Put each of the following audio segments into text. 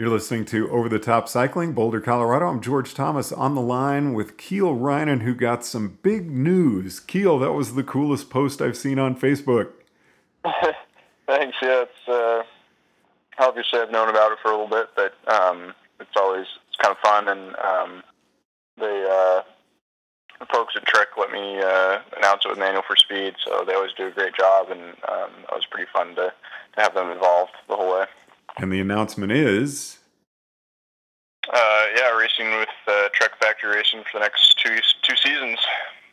You're listening to Over the Top Cycling, Boulder, Colorado. I'm George Thomas on the line with Kiel Reijnen, who got some big news. Kiel, that was the coolest post I've seen on Facebook. Thanks. Yeah, it's uh, obviously I've known about it for a little bit, but um, it's always it's kind of fun, and um, they uh, the folks at Trek let me uh, announce it with Manual for Speed, so they always do a great job, and um, it was pretty fun to to have them involved the whole way. And the announcement is Uh, yeah, racing with uh, Trek Factory Racing for the next two two seasons.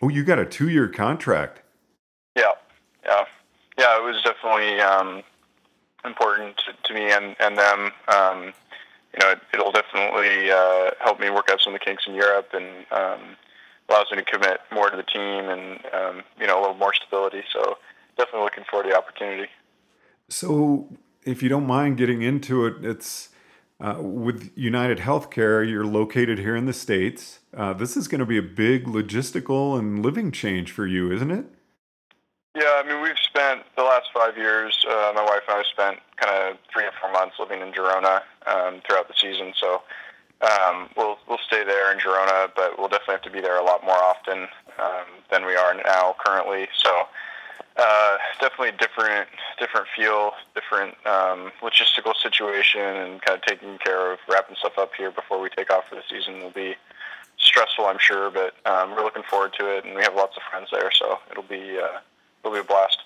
oh, you got a two year contract. Yeah, yeah, yeah. It was definitely um, important to, to me and and them. Um, you know, it, it'll definitely uh, help me work out some of the kinks in Europe and um, allows me to commit more to the team and um, you know a little more stability. So definitely looking forward to the opportunity. So, if you don't mind getting into it, it's uh, with United Healthcare. You're located here in the States. Uh, this is going to be a big logistical and living change for you, isn't it? Yeah, I mean, we've spent the last five years. Uh, my wife and I spent kind of three or four months living in Girona um, throughout the season. So um, we'll we'll stay there in Girona, but we'll definitely have to be there a lot more often um, than we are now currently. So uh, definitely different different feel, different um, logistical situation, and kind of taking care of wrapping stuff up here before we take off for the season will be stressful, I'm sure. But um, we're looking forward to it, and we have lots of friends there, so it'll be uh, it'll be a blast.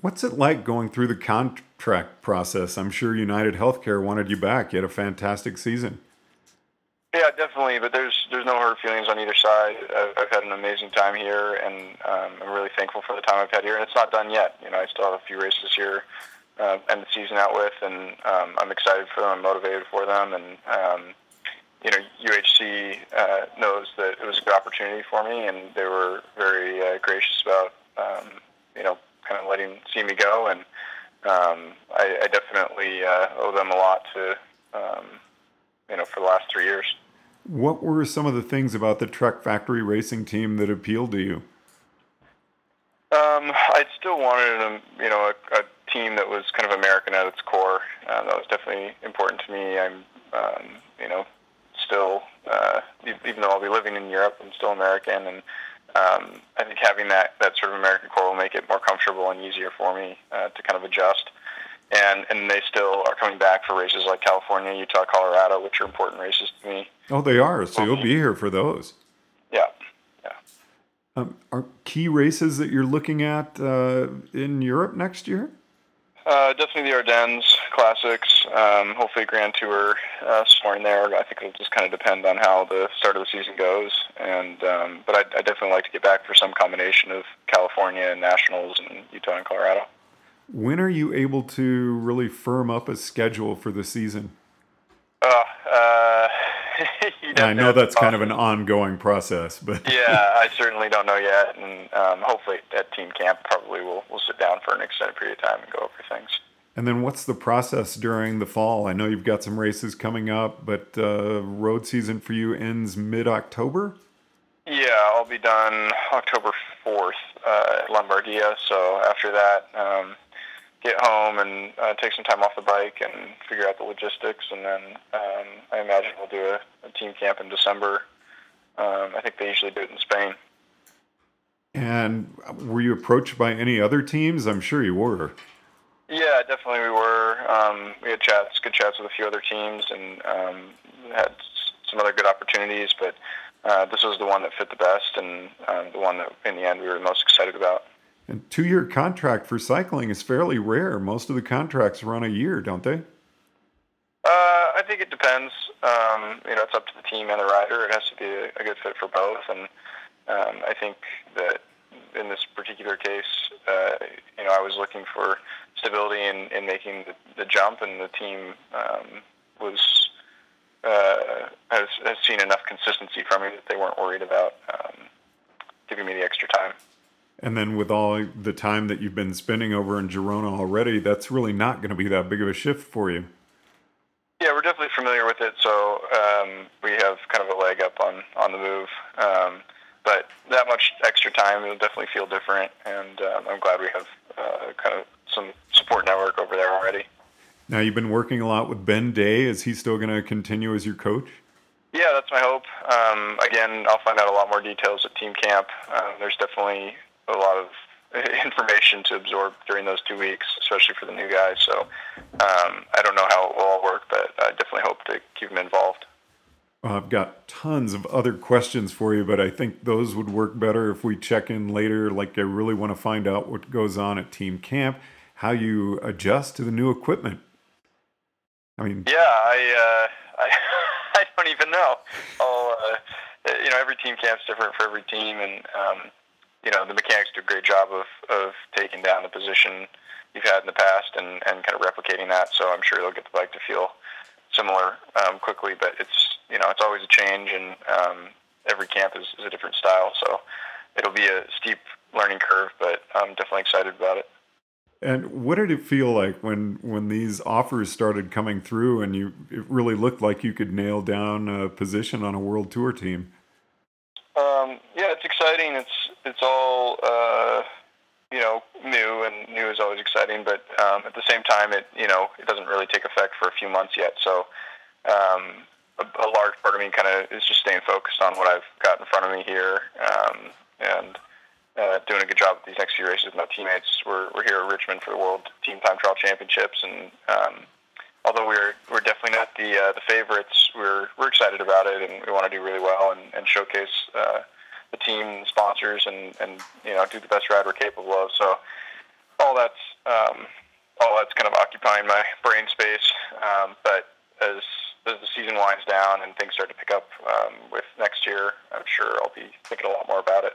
What's it like going through the contract process? I'm sure United Healthcare wanted you back. You had a fantastic season. Yeah, definitely. But there's there's no hurt feelings on either side. I've, I've had an amazing time here, and um, I'm really thankful for the time I've had here. And it's not done yet. You know, I still have a few races here, uh, end the season out with, and um, I'm excited for them. I'm motivated for them, and um, you know, UHC uh, knows that it was a good opportunity for me, and they were very uh, gracious about um, you know, kind of letting see me go, and um, I, I definitely uh, owe them a lot to um, you know for the last three years. What were some of the things about the Trek Factory Racing team that appealed to you? Um, I still wanted a you know a, a team that was kind of American at its core. Uh, that was definitely important to me. I'm um, you know still uh, even though I'll be living in Europe, I'm still American, and um, I think having that that sort of American core will make it more comfortable and easier for me uh, to kind of adjust. And and they still are coming back for races like California, Utah, Colorado, which are important races to me. Oh, they are. So you'll be here for those. Yeah, yeah. Um, are key races that you're looking at uh, in Europe next year? Uh, definitely the Ardennes Classics. Um, hopefully, Grand Tour uh, somewhere in there. I think it'll just kind of depend on how the start of the season goes. And um, but I, I definitely like to get back for some combination of California and Nationals and Utah and Colorado. When are you able to really firm up a schedule for the season? Uh, uh, you I know to that's kind of an ongoing process, but yeah, I certainly don't know yet, and um, hopefully at team camp probably we'll we'll sit down for an extended period of time and go over things. And then what's the process during the fall? I know you've got some races coming up, but uh, road season for you ends mid October. Yeah, I'll be done October 4th uh, at Lombardia. So after that, um, get home and uh, take some time off the bike and figure out the logistics. And then um, I imagine we'll do a, a team camp in December. Um, I think they usually do it in Spain. And were you approached by any other teams? I'm sure you were. Yeah, definitely we were. Um, we had chats, good chats with a few other teams, and um, had some other good opportunities. But uh, this was the one that fit the best, and um, the one that in the end we were most excited about. And two-year contract for cycling is fairly rare. Most of the contracts run a year, don't they? Uh, I think it depends. Um, you know, it's up to the team and the rider. It has to be a, a good fit for both, and um, I think that in this particular case, uh, you know, I was looking for stability in, in making the, the jump, and the team um, was uh, has, has seen enough consistency from me that they weren't worried about um, giving me the extra time. And then with all the time that you've been spending over in Girona already, that's really not going to be that big of a shift for you. Yeah, we're definitely familiar with it, so um, we have kind of a leg up on on the move. Um, but that much extra time, it'll definitely feel different, and um, I'm glad we have uh, kind of some support network over there already. Now you've been working a lot with Ben Day. Is he still going to continue as your coach? Yeah, that's my hope. Um, again, I'll find out a lot more details at team camp. Uh, there's definitely a lot of information to absorb during those two weeks, especially for the new guys. So um, I don't know how it will all work, but I definitely hope to keep them involved. I've got tons of other questions for you, but I think those would work better if we check in later. Like, I really want to find out what goes on at team camp, how you adjust to the new equipment. I mean, yeah, I, uh, I, I don't even know. I'll, uh, you know, every team camp's different for every team, and um, you know, the mechanics do a great job of of taking down the position you've had in the past and and kind of replicating that. So I'm sure they'll get the bike to feel similar um, quickly, but it's you know it's always a change, and um, every camp is, is a different style. So it'll be a steep learning curve, but I'm definitely excited about it. And what did it feel like when when these offers started coming through, and you it really looked like you could nail down a position on a world tour team? Um, yeah, it's exciting. It's it's all uh, you know new, and new is always exciting. But um, at the same time, it you know it doesn't really take effect for a few months yet. So um, a, a large part of me kind of is just staying focused on what I've got in front of me here, um, and uh, doing a good job with these next few races with my teammates. We're we're here at Richmond for the World Team Time Trial Championships, and um, although we're we're definitely not the uh, the favorites, we're we're excited about it, and we want to do really well and, and showcase uh, the team, and sponsors, and and you know do the best ride we're capable of. So all that's um, all that's kind of occupying my brain space. Um, but as as the season winds down and things start to pick up um, with next year, I'm sure I'll be thinking a lot more about it.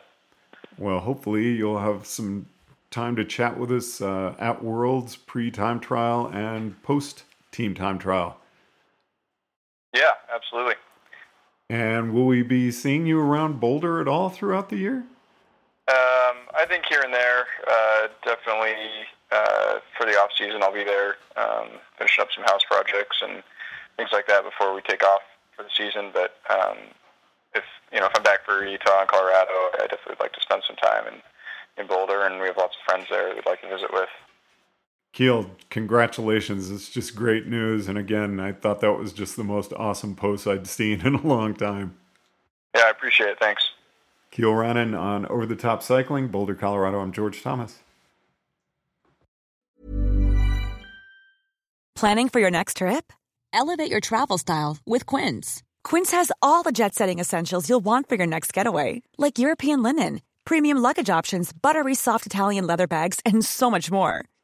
Well, hopefully you'll have some time to chat with us uh, at Worlds, pre time trial, and post team time trial. Yeah, absolutely. And will we be seeing you around Boulder at all throughout the year? Um, I think here and there, uh, definitely uh, for the off season, I'll be there um, finishing up some house projects and things like that before we take off for the season. But um, if you know if I'm back for Utah and Colorado, I definitely would like to spend some time in in Boulder, and we have lots of friends there we'd like to visit with. Kiel, congratulations. It's just great news. And again, I thought that was just the most awesome post I'd seen in a long time. Yeah, I appreciate it. Thanks. Kiel Reijnen on Over the Top Cycling, Boulder, Colorado. I'm George Thomas. Planning for your next trip? Elevate your travel style with Quince. Quince has all the jet setting essentials you'll want for your next getaway, like European linen, premium luggage options, buttery soft Italian leather bags, and so much more.